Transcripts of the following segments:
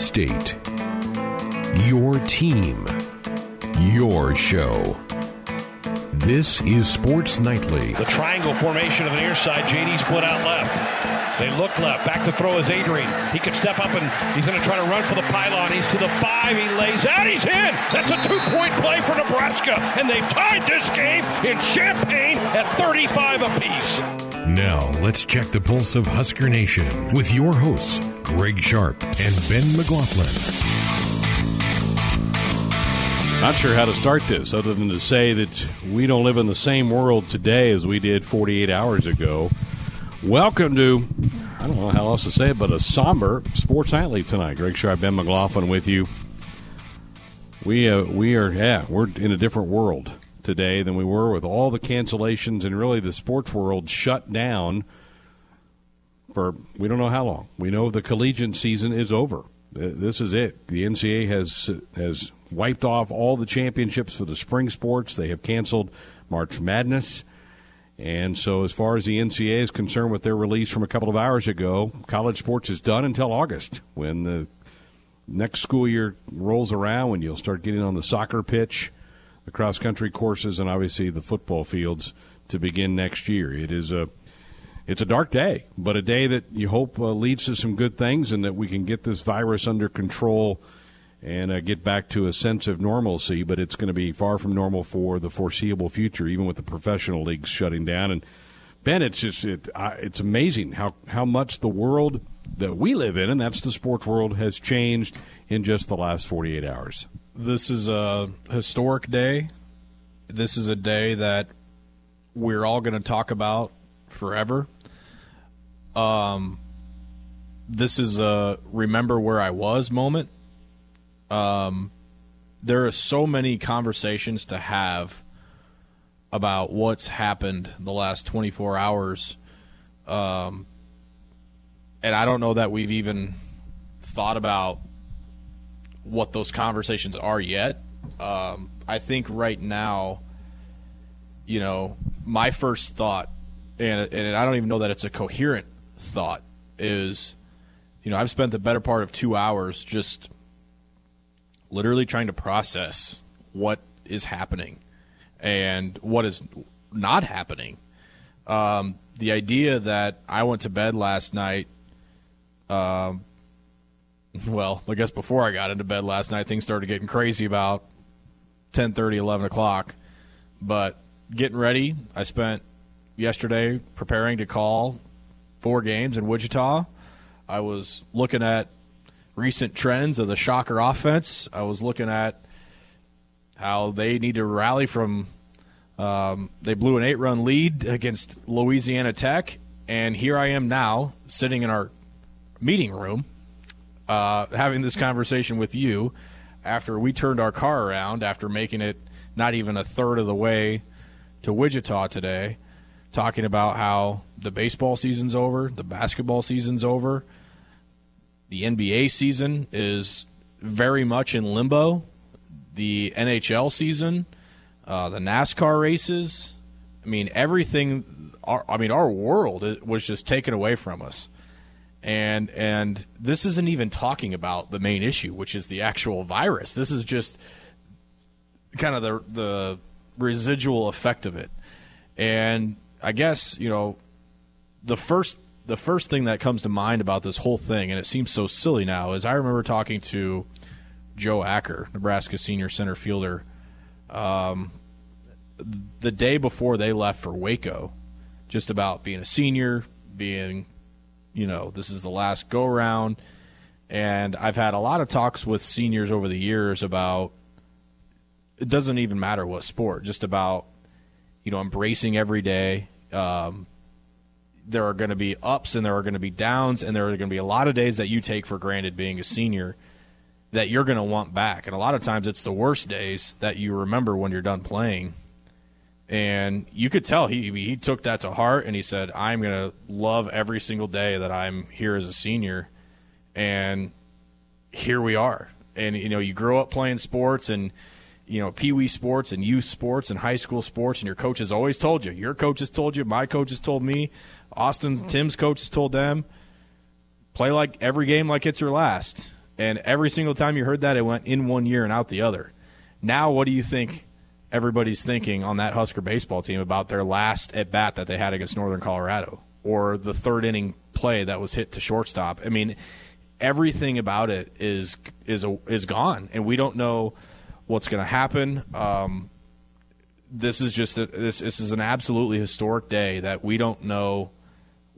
state, your team, your show. This is Sports Nightly. The triangle formation of the near side. JD split out left. They look left. Back to throw is Adrian. He could step up and he's going to try to run for the pylon. He's to the five. He lays out. He's in. That's a two-point play for Nebraska, and they've tied this game in Champaign at 35 apiece. Now, let's check the pulse of Husker Nation with your hosts, Greg Sharp and Ben McLaughlin. Not sure how to start this other than to say that we don't live in the same world today as we did 48 hours ago. Welcome to, I don't know how else to say it, but a somber sports nightly tonight. Greg Sharp, Ben McLaughlin with you. We, uh, we are, yeah, we're in a different world today than we were with all the cancellations and really the sports world shut down for we don't know how long. We know the collegiate season is over. This is it. The NCAA has has wiped off all the championships for the spring sports. They have canceled March Madness. And so, as far as the NCAA is concerned, with their release from a couple of hours ago, college sports is done until August when the next school year rolls around, when you'll start getting on the soccer pitch, the cross country courses, and obviously the football fields to begin next year. It is a it's a dark day, but a day that you hope uh, leads to some good things and that we can get this virus under control and uh, get back to a sense of normalcy. But it's going to be far from normal for the foreseeable future, even with the professional leagues shutting down. And Ben, it's just it, uh, it's amazing how how much the world that we live in, and that's the sports world, has changed in just the last 48 hours. This is a historic day. This is a day that we're all going to talk about forever. Um, this is a remember where I was moment. Um, there are so many conversations to have about what's happened the last 24 hours. Um, and I don't know that we've even thought about what those conversations are yet. Um, I think right now, you know, my first thought, and, and I don't even know that it's a coherent thought is, you know, I've spent the better part of two hours just literally trying to process what is happening and what is not happening. Um, the idea that I went to bed last night, um, well, I guess before I got into bed last night, things started getting crazy about 10, 11 o'clock. But getting ready, I spent yesterday preparing to call four games in Wichita. I was looking at recent trends of the Shocker offense. I was looking at how they need to rally from. Um, they blew an eight-run lead against Louisiana Tech, and here I am now sitting in our meeting room, uh, having this conversation with you after we turned our car around after making it not even a third of the way to Wichita today talking about how the baseball season's over, the basketball season's over, the NBA season is very much in limbo, the NHL season, uh, the NASCAR races. I mean, everything. Our, I mean, our world was just taken away from us, and and this isn't even talking about the main issue, which is the actual virus. This is just kind of the the residual effect of it, and I guess you know the first the first thing that comes to mind about this whole thing, and it seems so silly now, is I remember talking to Joe Acker, Nebraska senior center fielder, um, the day before they left for Waco, just about being a senior, being, you know, this is the last go round. And I've had a lot of talks with seniors over the years about it doesn't even matter what sport, just about you know, embracing every day. Um, there are going to be ups and there are going to be downs, and there are going to be a lot of days that you take for granted being a senior that you're going to want back. And a lot of times it's the worst days that you remember when you're done playing. And you could tell he he took that to heart, and he said, "I'm going to love every single day that I'm here as a senior." And here we are. And you know, you grow up playing sports and you know, pee wee sports and youth sports and high school sports, and your coach has always told you. Your coach has told you. My coach has told me. Austin's Tim's coach has told them. Play like every game like it's your last. And every single time you heard that, it went in one year and out the other. Now, what do you think everybody's thinking on that Husker baseball team about their last at bat that they had against Northern Colorado or the third inning play that was hit to shortstop? I mean, everything about it is is a, is gone, and we don't know what's going to happen. Um, this is just a, this this is an absolutely historic day that we don't know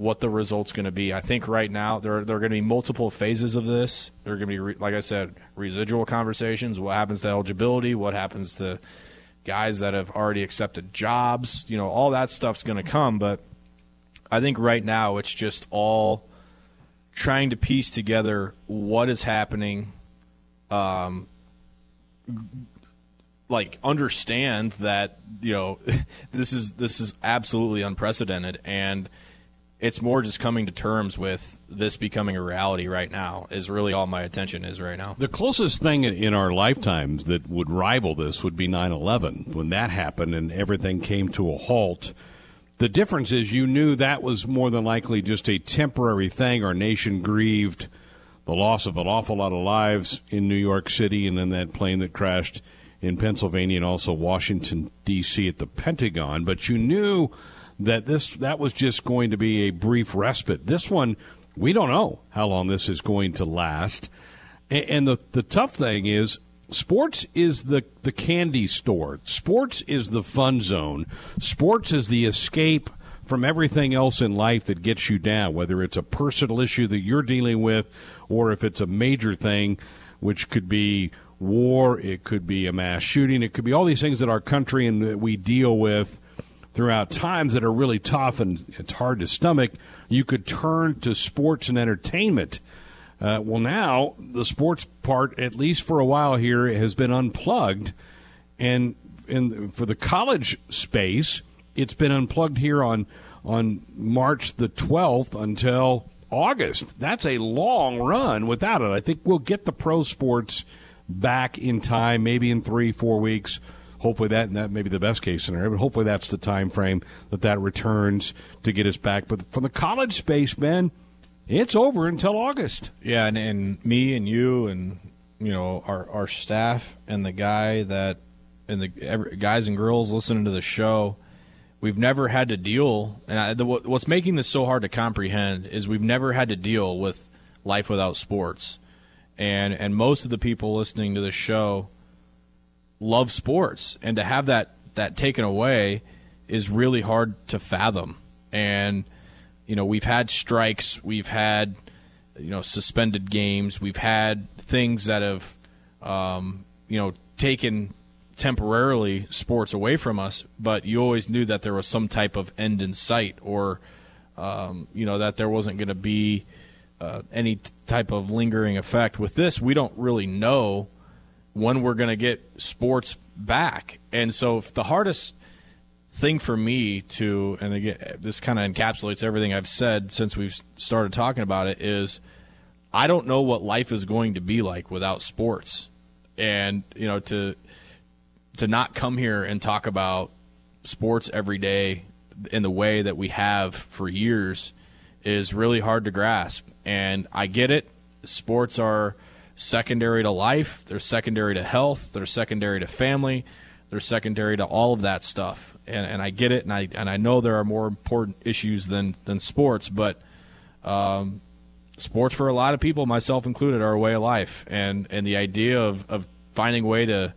what the result's going to be. I think right now there there are going to be multiple phases of this. There are going to be, re, like I said, residual conversations. What happens to eligibility? What happens to guys that have already accepted jobs? You know, all that stuff's going to come. But I think right now it's just all trying to piece together what is happening. Um, like understand that you know this is this is absolutely unprecedented and it's more just coming to terms with this becoming a reality right now is really all my attention is right now. The closest thing in our lifetimes that would rival this would be 9/11 when that happened and everything came to a halt. The difference is you knew that was more than likely just a temporary thing. Our nation grieved the loss of an awful lot of lives in New York City and then that plane that crashed in Pennsylvania and also Washington D.C. at the Pentagon, but you knew that this that was just going to be a brief respite. This one, we don't know how long this is going to last. And, and the the tough thing is sports is the, the candy store. Sports is the fun zone. Sports is the escape from everything else in life that gets you down, whether it's a personal issue that you're dealing with or if it's a major thing, which could be war, it could be a mass shooting, it could be all these things that our country and that we deal with throughout times that are really tough and it's hard to stomach, you could turn to sports and entertainment. Uh, well, now the sports part, at least for a while here, has been unplugged, and in for the college space, it's been unplugged here on on March the twelfth until August. That's a long run without it. I think we'll get the pro sports back in time, maybe in three, four weeks hopefully that and that may be the best case scenario, but hopefully that's the time frame that that returns to get us back. But from the college space, man, it's over until August. Yeah, and, and me and you and you know our our staff and the guy that and the every, guys and girls listening to the show. We've never had to deal, and I, the, what's making this so hard to comprehend is we've never had to deal with life without sports, and and most of the people listening to the show love sports, and to have that that taken away is really hard to fathom. And you know, we've had strikes, we've had you know suspended games, we've had things that have um, you know taken temporarily sports away from us, but you always knew that there was some type of end in sight, or um, you know that there wasn't going to be uh, any type of lingering effect. With this, we don't really know when we're going to get sports back. And so the hardest thing for me to, and again, this kind of encapsulates everything I've said since we've started talking about it, is I don't know what life is going to be like without sports. And, you know, to to not come here and talk about sports every day in the way that we have for years is really hard to grasp. And I get it. Sports are secondary to life, they're secondary to health, they're secondary to family, they're secondary to all of that stuff. And, and I get it, and I and I know there are more important issues than than sports, but um, sports for a lot of people, myself included, are a way of life, and and the idea of of finding a way to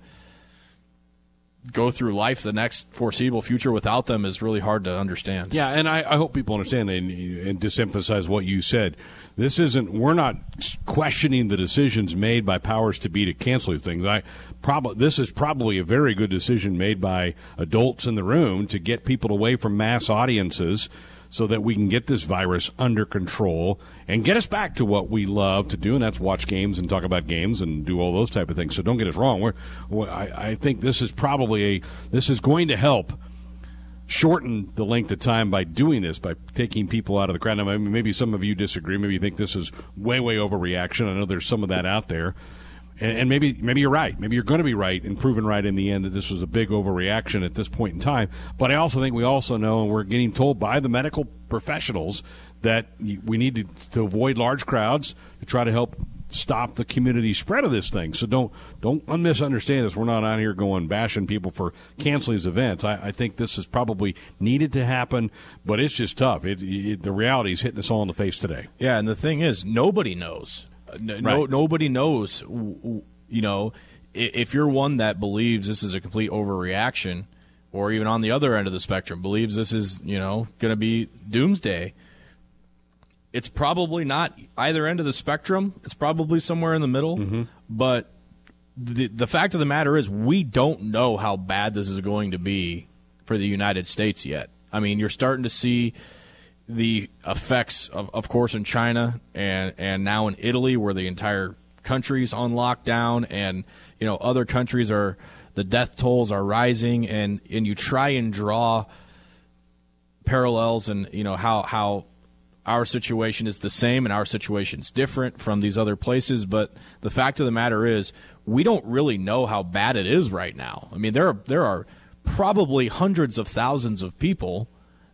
go through life the next foreseeable future without them is really hard to understand. Yeah, and I, I hope people understand and, and disemphasize what you said. This isn't. We're not questioning the decisions made by powers to be to cancel these things. I probably this is probably a very good decision made by adults in the room to get people away from mass audiences so that we can get this virus under control and get us back to what we love to do, and that's watch games and talk about games and do all those type of things. So don't get us wrong. We're, I, I think this is probably a this is going to help shorten the length of time by doing this, by taking people out of the crowd. Maybe some of you disagree. Maybe you think this is way, way overreaction. I know there's some of that out there. And, and maybe maybe you're right. Maybe you're going to be right and proven right in the end that this was a big overreaction at this point in time. But I also think we also know, and we're getting told by the medical professionals that we need to, to avoid large crowds to try to help stop the community spread of this thing. So don't don't misunderstand us. We're not out here going bashing people for canceling these events. I, I think this is probably needed to happen, but it's just tough. It, it, the reality is hitting us all in the face today. Yeah, and the thing is, nobody knows. No, Right. nobody knows. You know, if you're one that believes this is a complete overreaction, or even on the other end of the spectrum believes this is you know going to be doomsday. It's probably not either end of the spectrum. It's probably somewhere in the middle. Mm-hmm. But the the fact of the matter is, we don't know how bad this is going to be for the United States yet. I mean, you're starting to see the effects of, of course, in China and and now in Italy, where the entire country's on lockdown, and you know other countries are the death tolls are rising, and and you try and draw parallels and you know how how our situation is the same and our situation's different from these other places. But the fact of the matter is we don't really know how bad it is right now. I mean there are there are probably hundreds of thousands of people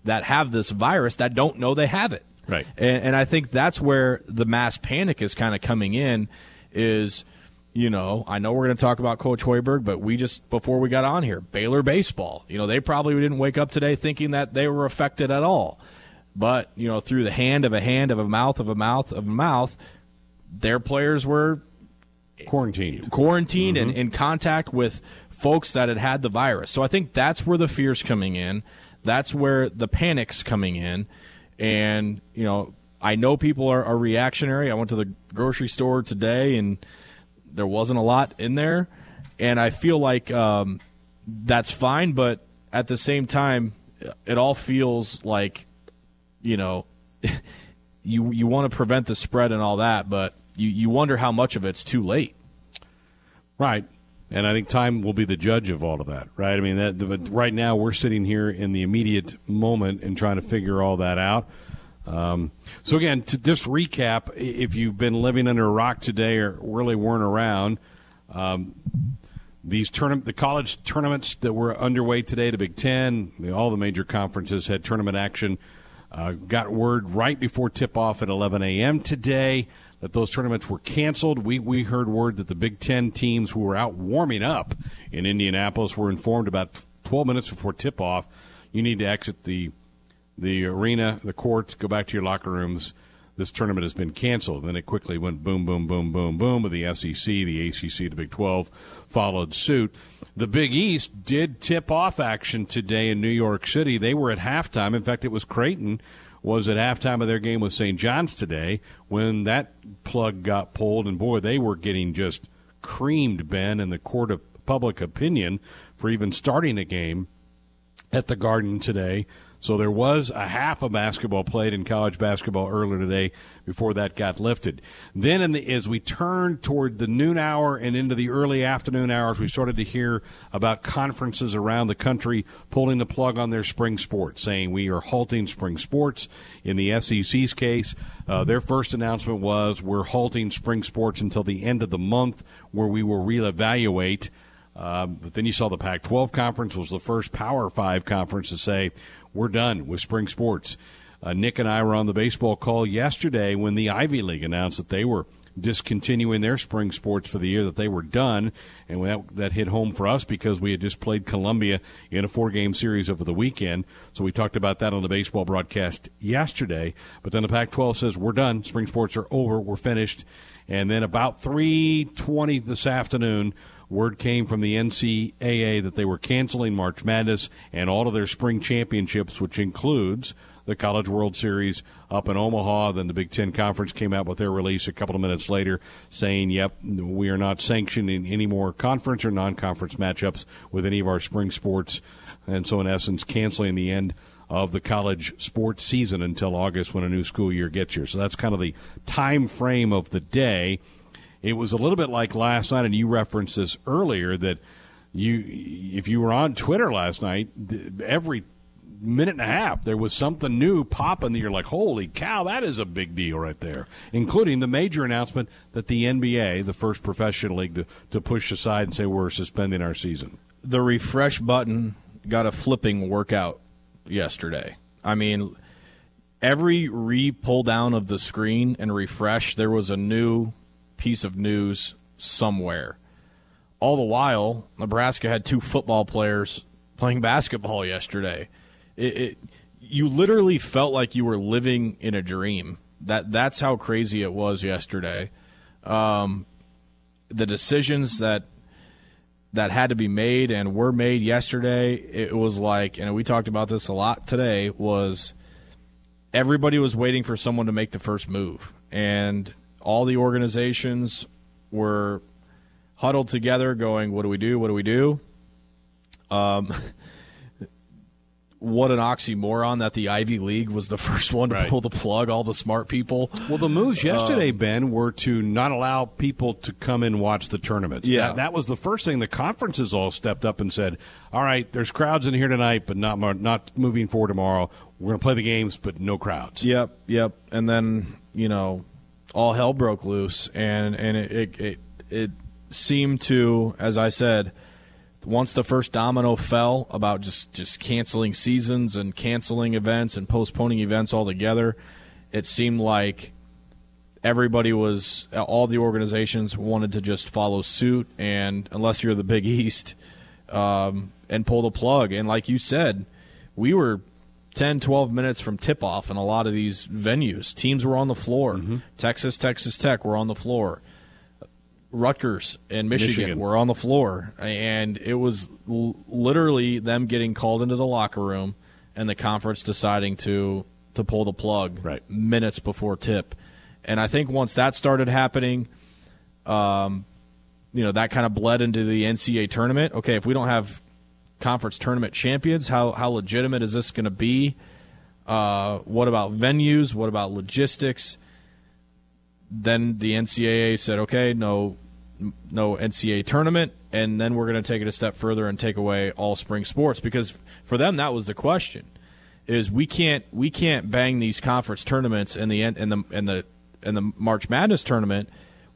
that have this virus that don't know they have it Right. and, and i think that's where the mass panic is kind of coming in is you know, I know we're going to talk about Coach Hoiberg, but we just before we got on here, Baylor baseball. You know, they probably didn't wake up today thinking that they were affected at all. But you know, through the hand of a hand of a mouth of a mouth of a mouth, their players were Quarantined. quarantined and mm-hmm. in contact with folks that had had the virus. So I think that's where the fear's coming in. That's where the panic's coming in. And, you know, I know people are, are reactionary. I went to the grocery store today and there wasn't a lot in there. And I feel like um, that's fine. But at the same time, it all feels like, you know, you, you want to prevent the spread and all that, but you, you wonder how much of it's too late. Right. And I think time will be the judge of all of that, right? I mean, that, but right now we're sitting here in the immediate moment and trying to figure all that out. Um, so again, to just recap, if you've been living under a rock today or really weren't around, um, these tournament, the college tournaments that were underway today, the Big Ten, all the major conferences had tournament action. Uh, got word right before tip off at 11 a.m. today that those tournaments were canceled. We we heard word that the Big Ten teams who were out warming up in Indianapolis were informed about 12 minutes before tip off. You need to exit the the arena, the court, go back to your locker rooms. This tournament has been canceled. Then it quickly went boom, boom, boom, boom, boom. With the SEC, the ACC, the Big 12 followed suit. The Big East did tip off action today in New York City. They were at halftime. In fact, it was Creighton was at halftime of their game with St. John's today when that plug got pulled. And boy, they were getting just creamed, Ben, in the court of public opinion for even starting a game at the Garden today. So there was a half of basketball played in college basketball earlier today before that got lifted. Then the, as we turned toward the noon hour and into the early afternoon hours, we started to hear about conferences around the country pulling the plug on their spring sports, saying we are halting spring sports. In the SEC's case, uh, their first announcement was we're halting spring sports until the end of the month where we will reevaluate um, but then you saw the Pac 12 conference was the first Power Five conference to say, we're done with spring sports. Uh, Nick and I were on the baseball call yesterday when the Ivy League announced that they were discontinuing their spring sports for the year, that they were done. And that, that hit home for us because we had just played Columbia in a four game series over the weekend. So we talked about that on the baseball broadcast yesterday. But then the Pac 12 says, we're done. Spring sports are over. We're finished. And then about 3:20 this afternoon, word came from the NCAA that they were canceling March Madness and all of their spring championships, which includes the College World Series up in Omaha. Then the Big Ten Conference came out with their release a couple of minutes later saying, yep, we are not sanctioning any more conference or non conference matchups with any of our spring sports. And so, in essence, canceling the end of the college sports season until August when a new school year gets here. So that's kind of the time frame of the day. It was a little bit like last night, and you referenced this earlier that you, if you were on Twitter last night, every minute and a half there was something new popping that you're like, holy cow, that is a big deal right there. Including the major announcement that the NBA, the first professional league to, to push aside and say we're suspending our season. the refresh button got a flipping workout yesterday. I mean, every re pull down of the screen and refresh, there was a new piece of news somewhere. All the while, Nebraska had two football players playing basketball yesterday. It, it, you literally felt like you were living in a dream. That that's how crazy it was yesterday. Um, the decisions that that had to be made and were made yesterday, it was like, and we talked about this a lot today, was everybody was waiting for someone to make the first move. And all the organizations were huddled together going, What do we do? What do we do? Um, what an oxymoron that the Ivy League was the first one to Right. pull the plug, all the smart people. Well, the moves yesterday, Ben, were to not allow people to come and watch the tournaments. Yeah. that, that was the first thing. The conferences all stepped up and said, "All right, there's crowds in here tonight, but not not moving forward tomorrow. We're going to play the games, but no crowds." Yep, yep. And then you know, all hell broke loose, and and it it it, it seemed to, as I said, once the first domino fell about just just canceling seasons and canceling events and postponing events altogether, it seemed like everybody was all the organizations wanted to just follow suit and unless you're the big east um, and pull the plug. And like you said we were 10 12 minutes from tip off in a lot of these venues teams were on the floor texas texas tech were on the floor Rutgers and Michigan, Michigan. were on the floor, and it was l- literally them getting called into the locker room and the conference deciding to to pull the plug Right. minutes before tip. And I think once that started happening, um, you know, that kind of bled into the NCAA tournament. Okay, if we don't have conference tournament champions, how how legitimate is this going to be? Uh, what about venues? What about logistics? Then the NCAA said, okay, no, no NCAA tournament, and then we're going to take it a step further and take away all spring sports because for them that was the question: is we can't we can't bang these conference tournaments and the and the and the and the March Madness tournament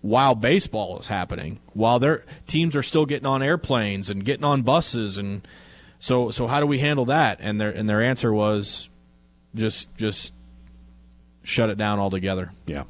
while baseball is happening, while their teams are still getting on airplanes and getting on buses, and so so how do we handle that? And their and their answer was just just shut it down altogether. Yeah.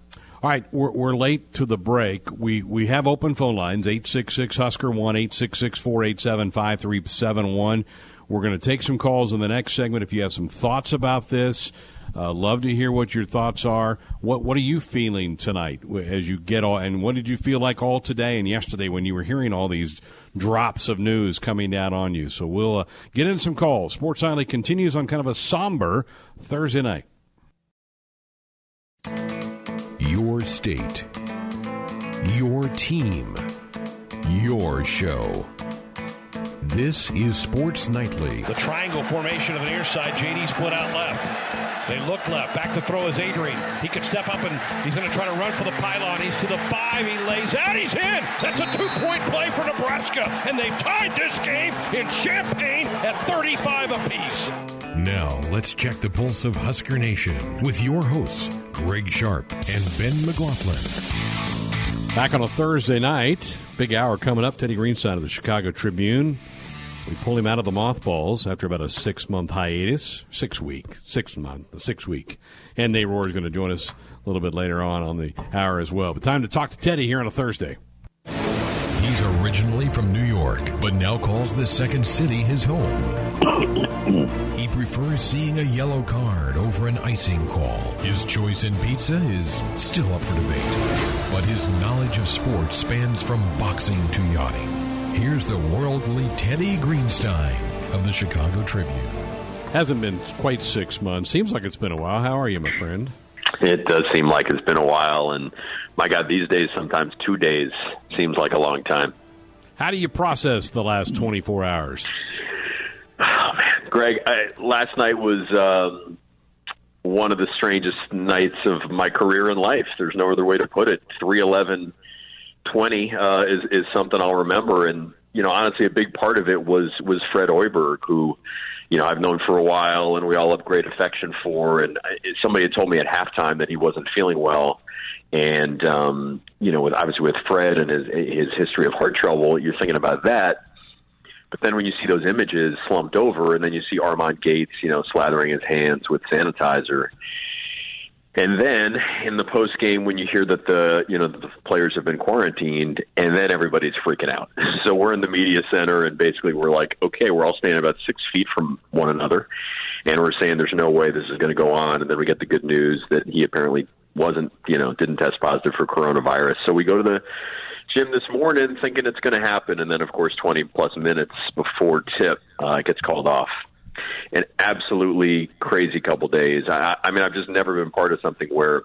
All right, we're, we're late to the break. We we have open phone lines 866 Husker 1 866 487 5371. We're going to take some calls in the next segment if you have some thoughts about this. Uh, love to hear what your thoughts are. What what are you feeling tonight as you get all and what did you feel like all today and yesterday when you were hearing all these drops of news coming down on you? So we'll uh, get in some calls. Sports Nightly continues on kind of a somber Thursday night. Your state. Your team. Your show. This is Sports Nightly. The triangle formation on the near side. JD split out left. They look left. Back to throw is Adrian. He could step up and he's going to try to run for the pylon. He's to the five. He lays out. He's in. That's a two point play for Nebraska. And they've tied this game in Champaign at 35 apiece. Now, let's check the pulse of Husker Nation with your hosts, Greg Sharp and Ben McLaughlin. Back on a Thursday night, big hour coming up. Teddy Greenstein of the Chicago Tribune. We pull him out of the mothballs after about a six month hiatus, six week, six month, six week. And Nate Rohr is going to join us a little bit later on on the hour as well. But time to talk to Teddy here on a Thursday. He's originally from New York, but now calls the second city his home. He prefers seeing a yellow card over an icing call. His choice in pizza is still up for debate, but his knowledge of sports spans from boxing to yachting. Here's the worldly Teddy Greenstein of the Chicago Tribune. Hasn't been quite six months. Seems like it's been a while. How are you, my friend? It does seem like it's been a while, and my God, these days sometimes two days seems like a long time. How do you process the last 24 hours? Oh man, Greg, I, last night was um, one of the strangest nights of my career in life. There's no other way to put it. Three eleven twenty uh, is is something I'll remember, and you know, honestly, a big part of it was was Fred Hoiberg, who you know I've known for a while, and we all have great affection for. And I, somebody had told me at halftime that he wasn't feeling well, and um, you know, with obviously with Fred and his his history of heart trouble, you're thinking about that. But then when you see those images slumped over, and then you see Armand Gates, you know, slathering his hands with sanitizer, And then in the post game, when you hear that the you know the players have been quarantined, and then everybody's freaking out. So we're in the media center, and basically we're like, okay, we're all standing about six feet from one another, and we're saying there's no way this is going to go on. And then we get the good news that he apparently wasn't you know didn't test positive for coronavirus. So we go to the gym this morning thinking it's going to happen, and then of course 20 plus minutes before tip, uh, gets called off an absolutely crazy couple days. I, I mean, I've just never been part of something where,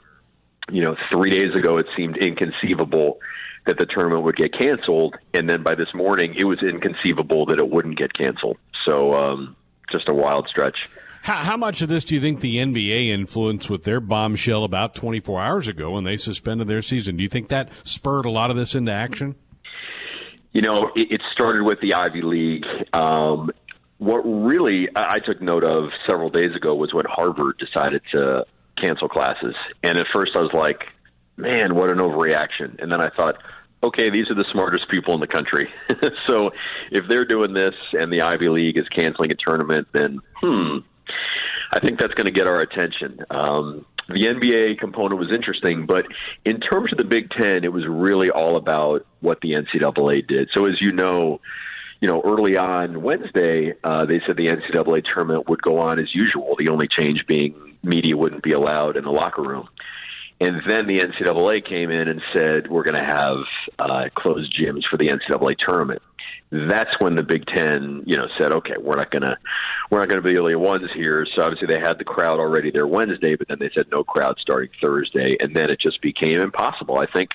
you know, three days ago it seemed inconceivable that the tournament would get canceled, and then by this morning it was inconceivable that it wouldn't get canceled. So, um, just a wild stretch. How, how, much of this do you think the NBA influenced with their bombshell about 24 hours ago when they suspended their season? Do you think that spurred a lot of this into action? You know, it, it started with the Ivy League. Um, what really I took note of several days ago was when Harvard decided to cancel classes. And at first I was like, man, what an overreaction. And then I thought, okay, these are the smartest people in the country. so if they're doing this and the Ivy League is canceling a tournament, then hmm, I think that's going to get our attention. Um, the NBA component was interesting, but in terms of the Big Ten, it was really all about what the NCAA did. So as you know, you know, early on Wednesday, uh, they said the NCAA tournament would go on as usual. The only change being media wouldn't be allowed in the locker room. And then the NCAA came in and said we're going to have uh, closed gyms for the NCAA tournament. That's when the Big Ten, you know, said, okay, we're not to we're not going to be the only ones here. So obviously they had the crowd already there Wednesday, but then they said no crowd starting Thursday, and then it just became impossible. I think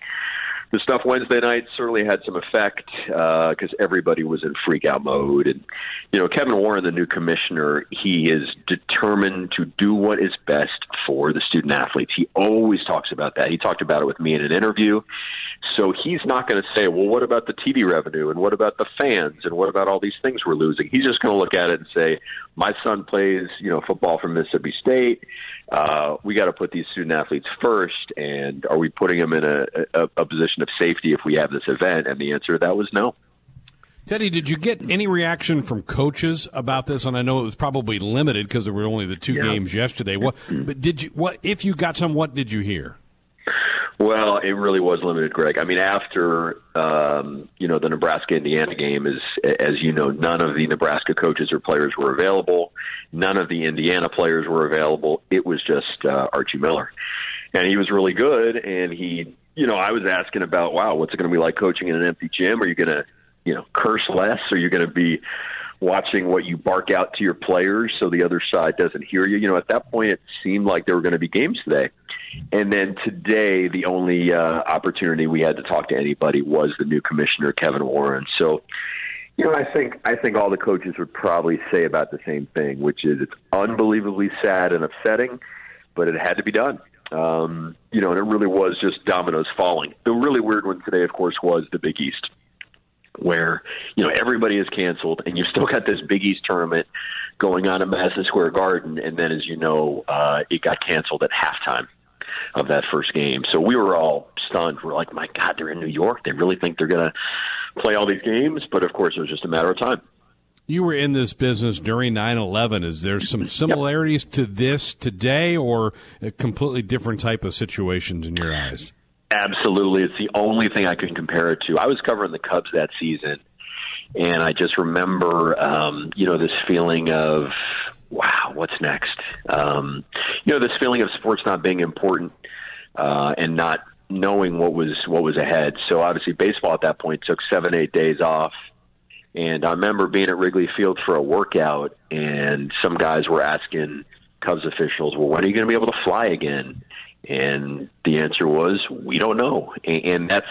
the stuff Wednesday night certainly had some effect because uh, everybody was in freak out mode. And, you know, Kevin Warren, the new commissioner, he is determined to do what is best for the student athletes. He always talks about that. He talked about it with me in an interview. So he's not going to say, well, what about the TV revenue and what about the fans and what about all these things we're losing? He's just going to look at it and say, my son plays, you know, football from Mississippi State uh, we got to put these student athletes first, and are we putting them in a, a, a position of safety if we have this event? And the answer to that was no. Teddy, did you get any reaction from coaches about this? And I know it was probably limited because there were only the two yeah. games yesterday. What, but did you? What if you got some? What did you hear? Well, it really was limited, Greg. I mean, after um, you know the Nebraska Indiana game, is as you know, none of the Nebraska coaches or players were available. None of the Indiana players were available. It was just uh, Archie Miller, and he was really good. And he, you know, I was asking about, wow, what's it going to be like coaching in an empty gym? Are you going to, you know, curse less? Are you going to be watching what you bark out to your players so the other side doesn't hear you? You know, at that point, it seemed like there were going to be games today and then today, the only uh, opportunity we had to talk to anybody was the new commissioner, Kevin Warren. So, you know, I think I think all the coaches would probably say about the same thing, which is it's unbelievably sad and upsetting, but it had to be done. Um, you know, and it really was just dominoes falling. The really weird one today, of course, was the Big East, where you know everybody is canceled, and you've still got this Big East tournament going on at Madison Square Garden, and then, as you know, uh, it got canceled at halftime of that first game. So we were all stunned. We're like, my God, they're in New York. They really think they're going to play all these games. But of course, it was just a matter of time. You were in this business during 9 11. Is there some similarities yep. to this today or a completely different type of situations in your eyes? Absolutely. It's the only thing I can compare it to. I was covering the Cubs that season, and I just remember, um, you know, this feeling of wow, what's next? Um, you know, this feeling of sports not being important uh, and not knowing what was what was ahead. So obviously, baseball at that point took seven, eight days off. And I remember being at Wrigley Field for a workout, and some guys were asking Cubs officials, "Well, when are you going to be able to fly again?" And the answer was, "We don't know." And that's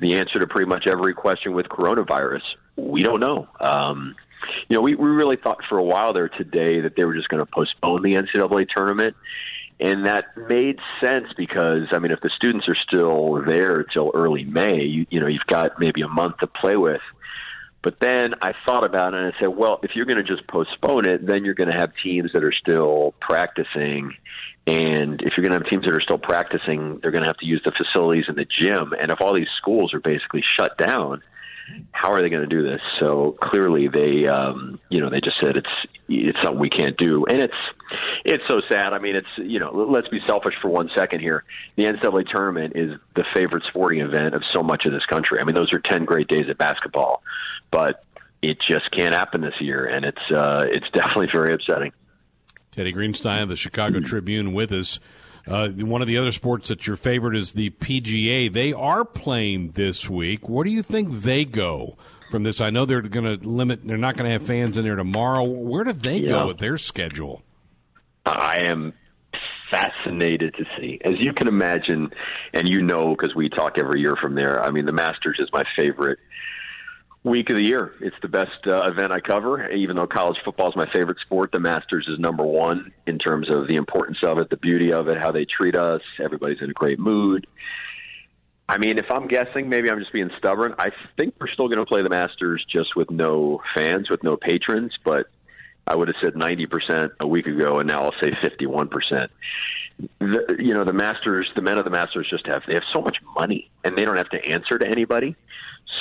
the answer to pretty much every question with coronavirus. We don't know. Um, you know, we, we really thought for a while there today that they were just going to postpone the NCAA tournament. And that made sense because, I mean, if the students are still there till early May, you, you know, you've got maybe a month to play with. But then I thought about it and I said, well, if you're going to just postpone it, then you're going to have teams that are still practicing. And if you're going to have teams that are still practicing, they're going to have to use the facilities in the gym. And if all these schools are basically shut down, how are they going to do this? So clearly they, um, you know, they just said it's it's something we can't do, and it's it's so sad. I mean, it's you know, let's be selfish for one second here. The NCAA tournament is the favorite sporting event of so much of this country. I mean, those are ten great days of basketball, but it just can't happen this year, and it's uh, it's definitely very upsetting. Teddy Greenstein of the Chicago Tribune with us. Uh, one of the other sports that's your favorite is the PGA. They are playing this week. Where do you think they go from this? I know they're going to limit. They're not going to have fans in there tomorrow. Where do they yeah. go with their schedule? I am fascinated to see. As you can imagine, and you know because we talk every year from there. I mean, the Masters is my favorite week of the year. It's the best uh, event I cover. Even though college football is my favorite sport, the Masters is number one in terms of the importance of it, the beauty of it, how they treat us. Everybody's in a great mood. I mean, if I'm guessing, maybe I'm just being stubborn. I think we're still going to play the Masters just with no fans, with no patrons. But I would have said 90% a week ago, and now I'll say 51%. The, you know, the Masters, the men of the Masters just have they have so much money, and they don't have to answer to anybody.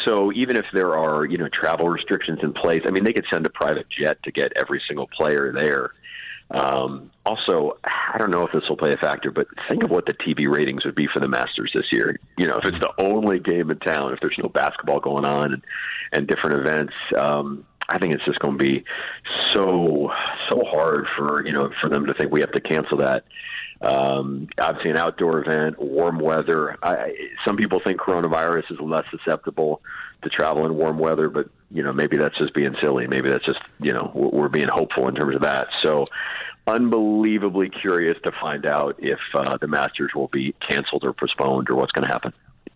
So even if there are, you know, travel restrictions in place, I mean, they could send a private jet to get every single player there. Um, also, I don't know if this will play a factor, but think of what the TV ratings would be for the Masters this year. You know, if it's the only game in town, if there's no basketball going on and, and different events, um, I think it's just going to be so so hard for you know for them to think we have to cancel that. Um, obviously, an outdoor event, warm weather. I, some people think coronavirus is less susceptible to travel in warm weather, but you know maybe that's just being silly. Maybe that's just you know we're being hopeful in terms of that. So, unbelievably curious to find out if uh, the Masters will be canceled or postponed or what's going to happen.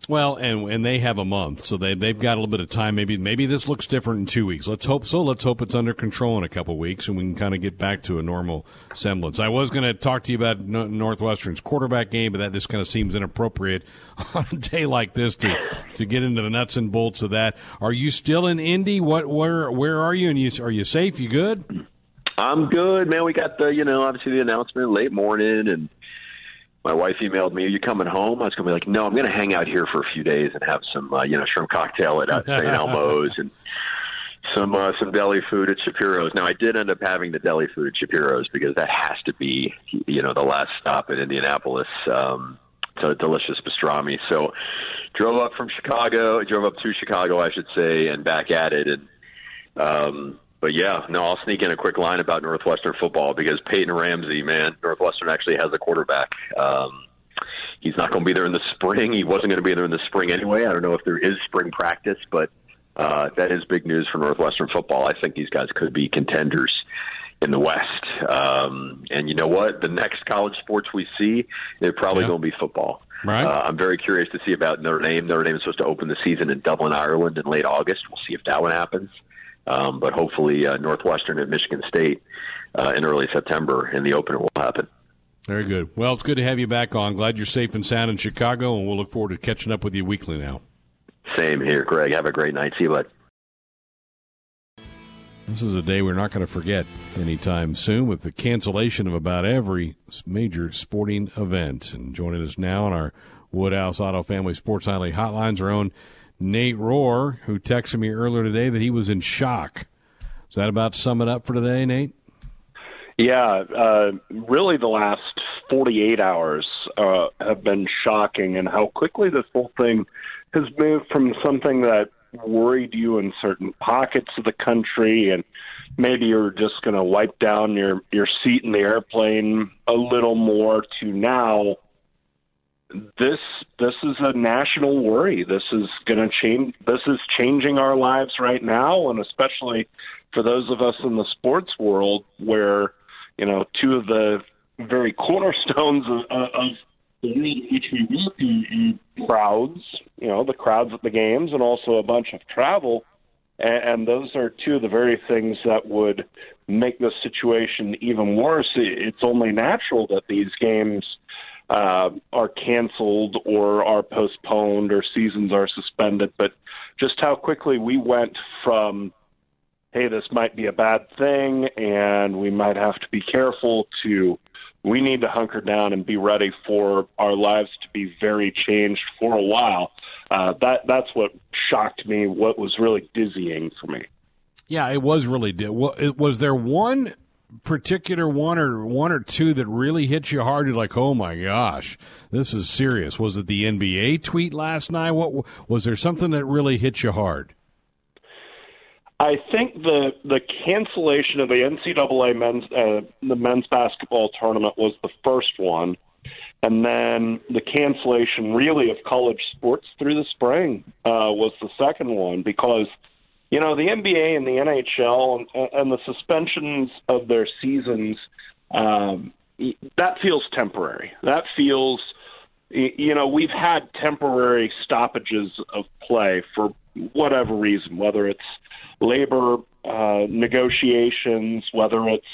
Well, and and they have a month, so they they've got a little bit of time. Maybe maybe this looks different in two weeks. Let's hope so. Let's hope it's under control in a couple weeks, and we can kind of get back to a normal semblance. I was going to talk to you about Northwestern's quarterback game, but that just kind of seems inappropriate on a day like this to to get into the nuts and bolts of that. Are you still in Indy? What where where are you? And you are you safe? You good? I'm good, man. We got the you know obviously the announcement late morning and my wife emailed me, "Are you coming home?" I was going to be like, "No, I'm going to hang out here for a few days and have some, uh, you know, shrimp cocktail at uh, St. Elmo's and some uh, some deli food at Shapiro's." Now, I did end up having the deli food at Shapiro's because that has to be, you know, the last stop in Indianapolis. Um, it's a delicious pastrami. So, drove up from Chicago, drove up to Chicago, I should say, and back at it, and um, but yeah, no, I'll sneak in a quick line about Northwestern football because Peyton Ramsey, man, Northwestern actually has a quarterback. Um, he's not going to be there in the spring. He wasn't going to be there in the spring anyway. I don't know if there is spring practice, but uh, that is big news for Northwestern football. I think these guys could be contenders in the West. Um, and you know what? The next college sports we see, they're probably yeah. going to be football. Right. Uh, I'm very curious to see about Notre Dame. Notre Dame is supposed to open the season in Dublin, Ireland, in late August. We'll see if that one happens. Um, but hopefully, uh, Northwestern at Michigan State uh, in early September, and the opener will happen. Very good. Well, it's good to have you back on. Glad you're safe and sound in Chicago, and we'll look forward to catching up with you weekly now. Same here, Greg. Have a great night. See you, bud. This is a day we're not going to forget anytime soon with the cancellation of about every major sporting event. And joining us now on our Woodhouse Auto Family Sports Nightly Hotlines, our own Nate Rohr, who texted me earlier today that he was in shock. Is that about sum it up for today, Nate? Yeah, uh, really the last 48 hours uh, have been shocking and how quickly this whole thing has moved from something that worried you in certain pockets of the country and maybe you're just going to wipe down your your seat in the airplane a little more to now this this is a national worry. This is going to change. This is changing our lives right now, and especially for those of us in the sports world, where you know two of the very cornerstones of, of the world in which we work crowds. You know, the crowds at the games, and also a bunch of travel. And, and those are two of the very things that would make this situation even worse. It's only natural that these games uh, are canceled or are postponed or seasons are suspended, but just how quickly we went from, hey, this might be a bad thing and we might have to be careful to we need to hunker down and be ready for our lives to be very changed for a while. Uh, that that's what shocked me, what was really dizzying for me. Yeah, it was really. Was there one particular one or one or two that really hit you hard? You're like, oh my gosh, this is serious. Was it the NBA tweet last night? What was there something that really hit you hard? I think the the cancellation of the NCAA men's uh, the men's basketball tournament was the first one, and then the cancellation really of college sports through the spring uh, was the second one because you know, the NBA and the NHL and, and the suspensions of their seasons, um, that feels temporary. That feels, you know, we've had temporary stoppages of play for whatever reason, whether it's labor uh, negotiations, whether it's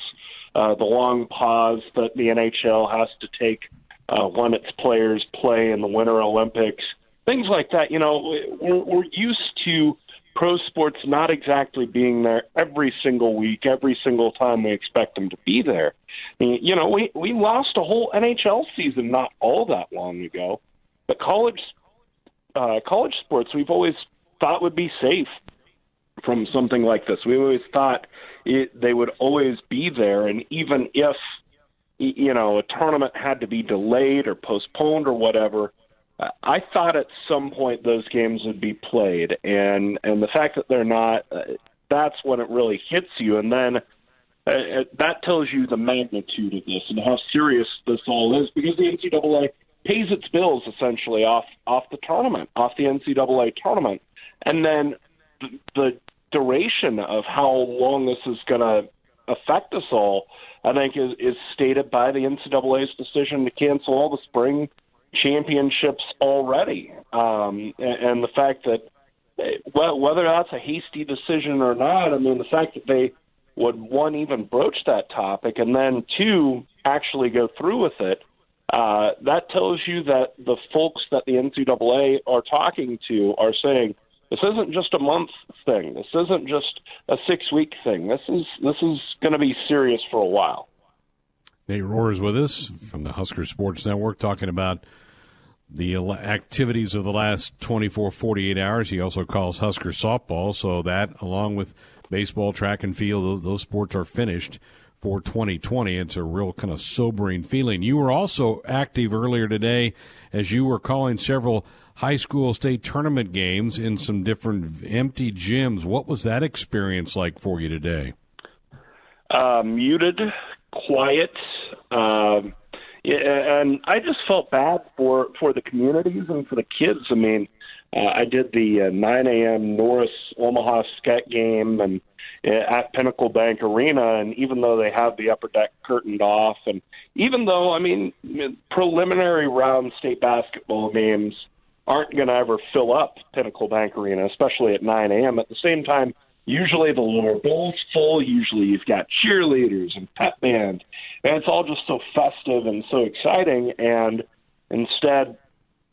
uh, the long pause that the NHL has to take uh, when its players play in the Winter Olympics, things like that. You know, we're, we're used to pro sports not exactly being there every single week, every single time we expect them to be there. You know, we we lost a whole NHL season not all that long ago, but college uh, college sports we've always thought would be safe from something like this. We always thought it, they would always be there, and even if you know a tournament had to be delayed or postponed or whatever I thought at some point those games would be played, and and the fact that they're not, uh, that's when it really hits you, and then uh, uh, that tells you the magnitude of this and how serious this all is, because the NCAA pays its bills essentially off off the tournament, off the NCAA tournament, and then the, the duration of how long this is going to affect us all, I think, is is stated by the NCAA's decision to cancel all the spring championships already. Um, and, and the fact that, well, whether that's a hasty decision or not, I mean, the fact that they would, one, even broach that topic, and then, two, actually go through with it, uh, that tells you that the folks that the NCAA are talking to are saying, this isn't just a month thing. This isn't just a six week thing. This is this is going to be serious for a while. Nate Rohrer with us from the Husker Sports Network talking about the activities of the last 24, 48 hours. He also calls Husker softball, so that, along with baseball, track and field, those, those sports are finished for 2020. It's a real kind of sobering feeling. You were also active earlier today as you were calling several high school state tournament games in some different empty gyms. What was that experience like for you today? Uh, muted, quiet. Um, and I just felt bad for for the communities and for the kids. I mean, uh, I did the uh, 9 a.m. Norris Omaha Skutt game and uh, at Pinnacle Bank Arena, and even though they have the upper deck curtained off, and even though I mean preliminary round state basketball games aren't going to ever fill up Pinnacle Bank Arena, especially at 9 a.m. At the same time, Usually the lower bowl's full. Usually you've got cheerleaders and pep band, and it's all just so festive and so exciting. And instead,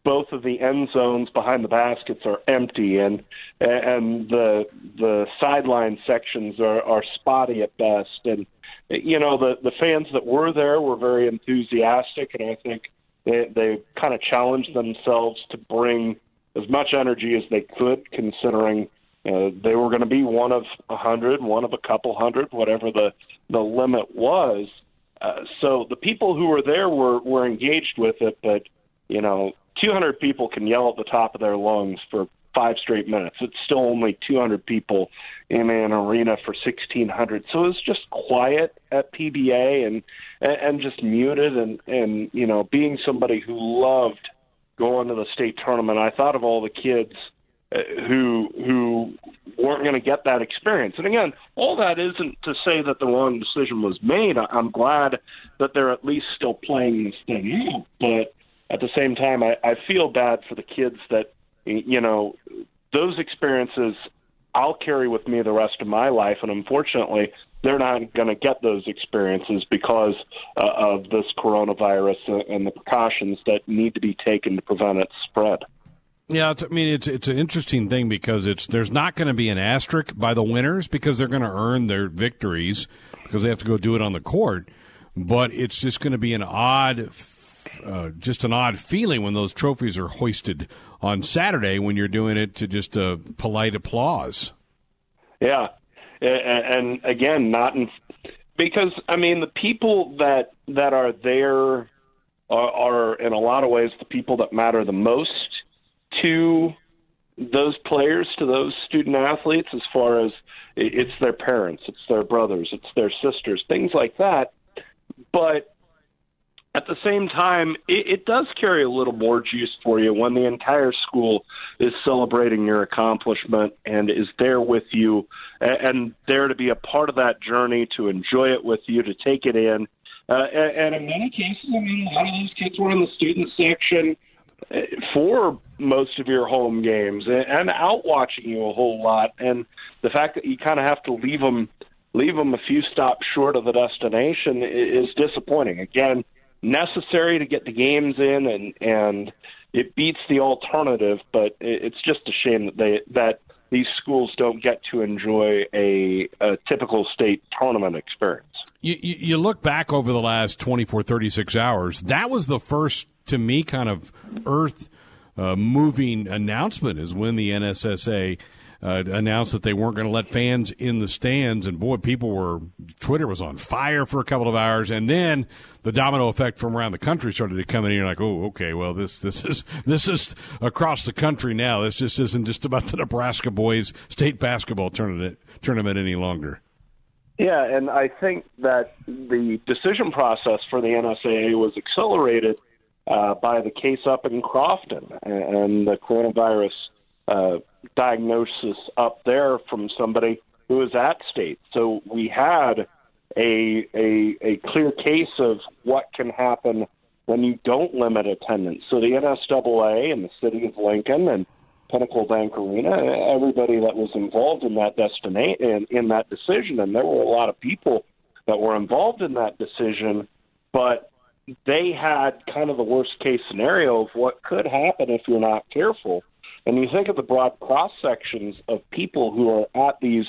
both of the end zones behind the baskets are empty, and and the the sideline sections are, are spotty at best. And you know the the fans that were there were very enthusiastic, and I think they they kind of challenged themselves to bring as much energy as they could, considering uh, they were going to be one of a hundred, one of a couple hundred, whatever the the limit was. Uh, so the people who were there were were engaged with it, but you know, 200 people can yell at the top of their lungs for five straight minutes. It's still only 200 people in an arena for 1600. So it was just quiet at PBA and and just muted and and you know, being somebody who loved going to the state tournament, I thought of all the kids who who weren't going to get that experience. And again, all that isn't to say that the wrong decision was made. I'm glad that they're at least still playing this thing out. But at the same time, I, I feel bad for the kids that you know those experiences I'll carry with me the rest of my life, and unfortunately, they're not going to get those experiences because uh, of this coronavirus and the precautions that need to be taken to prevent its spread. Yeah, I mean it's it's an interesting thing because it's there's not going to be an asterisk by the winners because they're going to earn their victories because they have to go do it on the court, but it's just going to be an odd uh, just an odd feeling when those trophies are hoisted on Saturday when you're doing it to just a polite applause. Yeah, and again, not in because I mean the people that that are there are, are in a lot of ways the people that matter the most to those players, to those student athletes, as far as it's their parents, it's their brothers, it's their sisters, things like that. But at the same time, it, it does carry a little more juice for you when the entire school is celebrating your accomplishment and is there with you and, and there to be a part of that journey, to enjoy it with you, to take it in. Uh, and, and in many cases, I mean, a lot of those kids were in the student section for most of your home games and out watching you a whole lot. And the fact that you kind of have to leave them leave them a few stops short of the destination is disappointing. Again, necessary to get the games in, and and it beats the alternative. But it's just a shame that they that these schools don't get to enjoy a, a typical state tournament experience. You, you, look back over the last 24, 36 hours. That was the first, to me, kind of earth uh, moving announcement is when the NSAA uh, announced that they weren't going to let fans in the stands, and boy, people were Twitter was on fire for a couple of hours, and then the domino effect from around the country started to come in. And you're like, oh, okay, well, this this is this is across the country now. This just isn't just about the Nebraska boys state basketball tournament tournament any longer. Yeah, and I think that the decision process for the NSAA was accelerated uh, by the case up in Crofton and the coronavirus uh, diagnosis up there from somebody who was at state. So we had a, a, a clear case of what can happen when you don't limit attendance. So the NSAA and the city of Lincoln and Pinnacle Bank Arena, everybody that was involved in that destination in, in that decision, and there were a lot of people that were involved in that decision, but they had kind of the worst case scenario of what could happen if you're not careful. And you think of the broad cross sections of people who are at these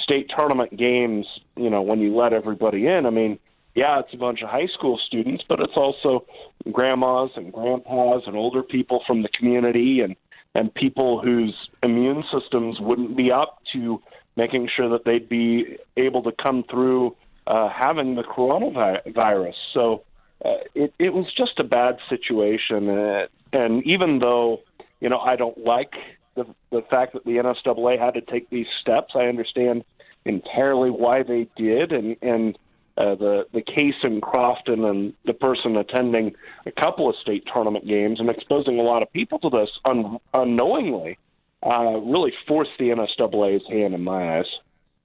state tournament games, you know, when you let everybody in, I mean, yeah, it's a bunch of high school students, but it's also grandmas and grandpas and older people from the community and and people whose immune systems wouldn't be up to making sure that they'd be able to come through uh, having the coronavirus. So uh, it it was just a bad situation, uh, and even though you know, I don't like the the fact that the NSAA had to take these steps. I understand entirely why they did, and and uh, the the case in Crofton and the person attending a couple of state tournament games and exposing a lot of people to this un, unknowingly uh, really forced the NSAA's hand in my eyes.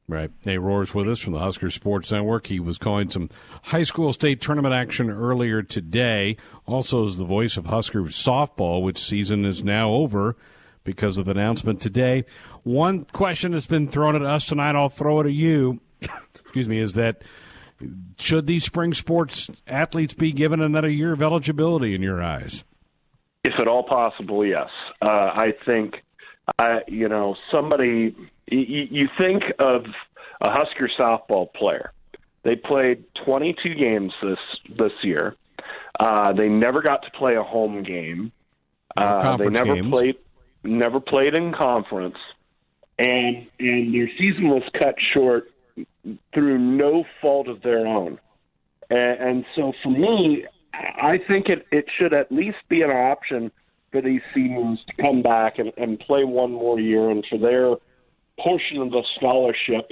Right. Hey, Roar's with us from the Husker Sports Network. He was calling some high school state tournament action earlier today. Also, is the voice of Husker softball, which season is now over because of the announcement today. One question that's been thrown at us tonight, I'll throw it at you. Excuse me, is that should these spring sports athletes be given another year of eligibility in your eyes? If at all possible, yes. Uh, I think, uh, you know, somebody you, you think of a Husker softball player. They played 22 games this this year. Uh, they never got to play a home game. Uh, they never games. played never played in conference, and and their season was cut short through no fault of their own. And, and so for me, I think it it should at least be an option for these seniors to come back and, and play one more year, and for their portion of the scholarship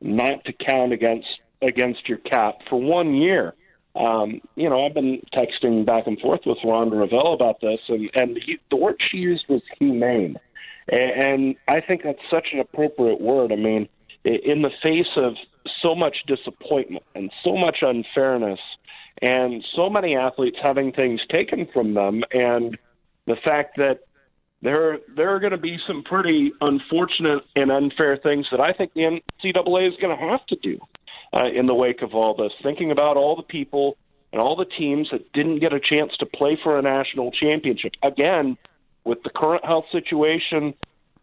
not to count against against your cap for one year. Um, you know, I've been texting back and forth with Rhonda Revelle about this, and and he, the word she used was humane, and, and I think that's such an appropriate word. I mean, in the face of so much disappointment and so much unfairness, and so many athletes having things taken from them, and the fact that there there are going to be some pretty unfortunate and unfair things that I think the NCAA is going to have to do uh, in the wake of all this. Thinking about all the people and all the teams that didn't get a chance to play for a national championship again with the current health situation.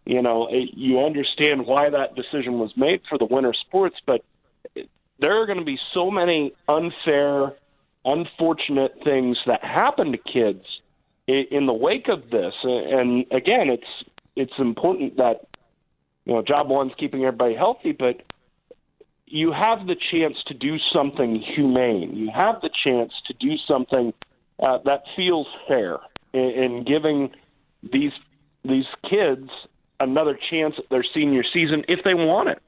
You know, it, you understand why that decision was made for the winter sports, but there are going to be so many unfair unfortunate things that happen to kids in, in the wake of this. And again, it's it's important that you know job one's keeping everybody healthy, but you have the chance to do something humane. You have the chance to do something uh, that feels fair in, in giving these these kids another chance at their senior season if they want it.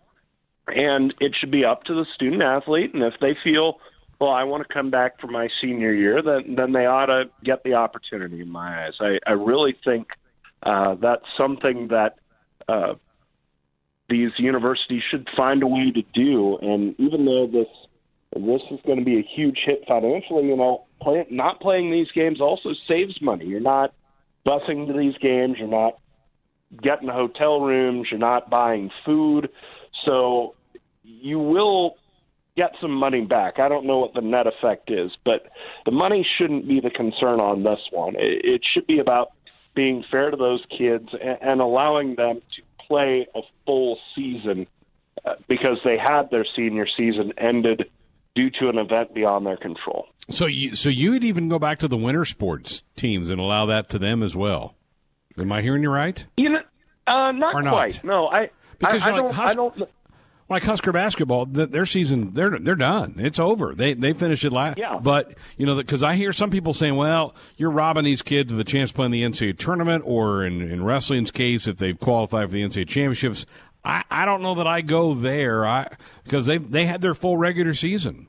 And it should be up to the student athlete. And if they feel, well, I want to come back for my senior year, then then they ought to get the opportunity. In my eyes, I, I really think uh, that's something that uh, these universities should find a way to do. And even though this this is going to be a huge hit financially, you know, play, not playing these games also saves money. You're not busing to these games. You're not getting hotel rooms. You're not buying food. So you will get some money back. I don't know what the net effect is, but the money shouldn't be the concern on this one. It, should be about being fair to those kids and, allowing them to play a full season uh, because they had their senior season ended due to an event beyond their control. So you so you would even go back to the winter sports teams and allow that to them as well. Am I hearing you right? You know, uh, not, or quite. No, I because I, I, don't, I don't like Husker basketball, their season they're they're done. It's over. They they finished it last. Yeah. But you know, because I hear some people saying, "Well, you're robbing these kids of the chance to play in the NCAA tournament, or in, in wrestling's case, if they've qualified for the NCAA championships." I, I don't know that I go there. I because they they had their full regular season.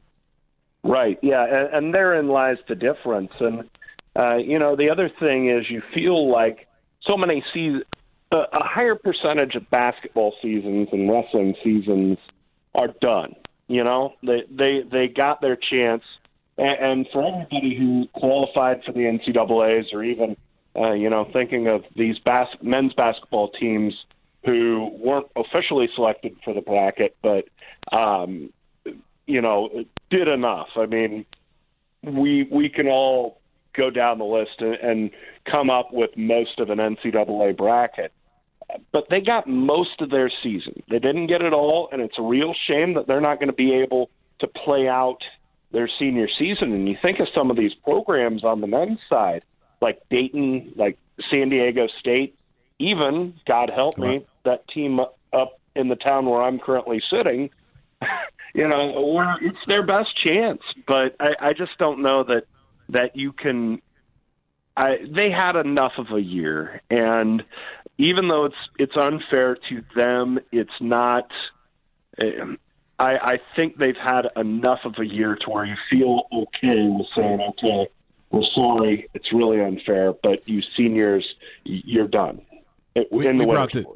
Right. Yeah, and, and therein lies the difference. And uh, you know, the other thing is you feel like so many seasons a, higher percentage of basketball seasons and wrestling seasons are done. You know, they they they got their chance, and, and for everybody who qualified for the NCAA's or even uh, you know thinking of these bas- men's basketball teams who weren't officially selected for the bracket, but um, you know did enough. I mean, we we can all go down the list and, and come up with most of an NCAA bracket but they got most of their season. They didn't get it all, and it's a real shame that they're not going to be able to play out their senior season. And you think of some of these programs on the men's side, like Dayton, like San Diego State, even, God help me, that team up in the town where I'm currently sitting, you know, it's their best chance. But I, I just don't know that that you can. I, they had enough of a year, and even though it's it's unfair to them, it's not. Um, I, I think they've had enough of a year to where you feel okay with saying, okay, we're sorry, it's really unfair, but you seniors, you're done. We, in the we brought the,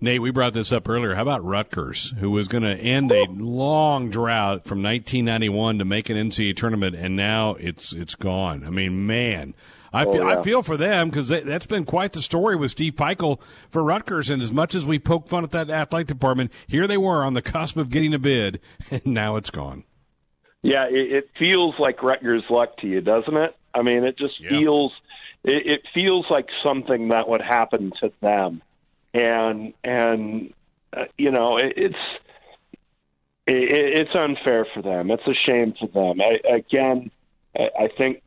Nate, we brought this up earlier. How about Rutgers, who was going to end a long drought from 1991 to make an NCAA tournament, and now it's it's gone. I mean, man, I oh, feel, oh, yeah. I feel for them because that's been quite the story with Steve Pikiell for Rutgers. And as much as we poke fun at that athletic department, here they were on the cusp of getting a bid, and now it's gone. Yeah, it, it feels like Rutgers' luck to you, doesn't it? I mean, it just yeah. feels it, it feels like something that would happen to them, and and uh, you know, it, it's it, it's unfair for them. It's a shame for them. I, again, I, I think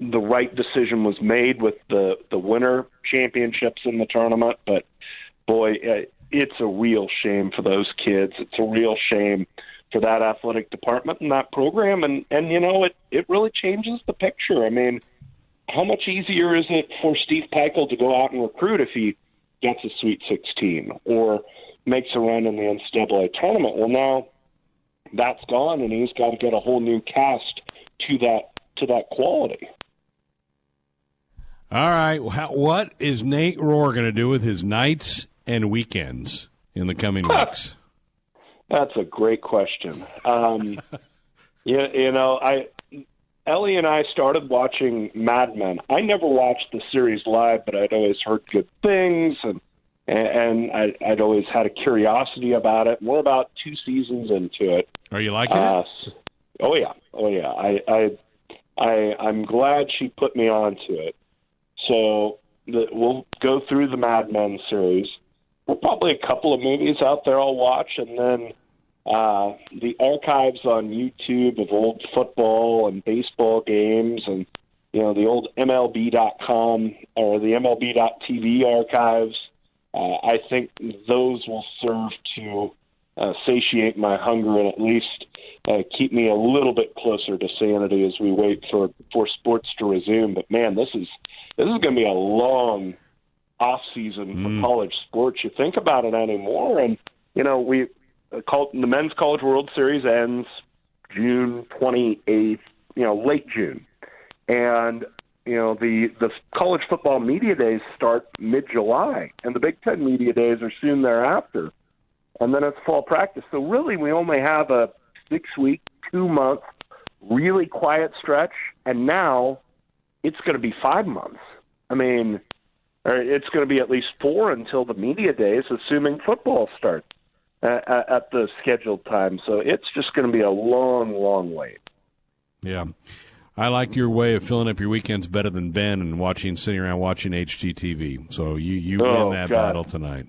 the right decision was made with the the winter championships in the tournament. But boy, uh, it's a real shame for those kids. It's a real shame for that athletic department and that program. And and you know, it it really changes the picture. I mean, how much easier is it for Steve Pikiell to go out and recruit if he gets a Sweet 16 or makes a run in the NCAA tournament? Well, now that's gone, and he's got to get a whole new cast to that to that quality. All right. What is Nate Rohr going to do with his nights and weekends in the coming weeks? That's a great question. Um, you, you know, I Ellie and I started watching Mad Men. I never watched the series live, but I'd always heard good things, and and I, I'd always had a curiosity about it. We're about two seasons into it. Are you liking uh, it? Oh yeah, oh yeah. I I I I'm glad she put me onto it. So the, we'll go through the Mad Men series. We're probably a couple of movies out there I'll watch, and then uh, the archives on YouTube of old football and baseball games, and you know the old MLB.com or the MLB.TV archives. Uh, I think those will serve to uh, satiate my hunger and at least uh, keep me a little bit closer to sanity as we wait for for sports to resume. But man, this is this is going to be a long off season for college sports. You think about it anymore, and you know we uh, the men's college World Series ends June twenty eighth. You know, late June, and you know the the college football media days start mid July, and the Big Ten media days are soon thereafter, and then it's fall practice. So really, we only have a six week, two month, really quiet stretch, and now it's going to be five months. I mean, it's going to be at least four until the media days, assuming football starts uh, at the scheduled time. So it's just going to be a long, long wait. Yeah. I like your way of filling up your weekends better than Ben and watching, sitting around watching HGTV. So you, you Oh, win that God. battle tonight.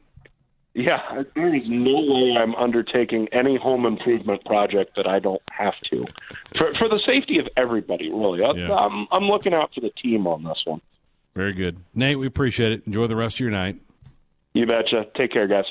Yeah, there is no way I'm undertaking any home improvement project that I don't have to, for for the safety of everybody. Really, I- Yeah. I'm I'm looking out for the team on this one. Very good. Nate, we appreciate it. Enjoy the rest of your night. You betcha. Take care, guys.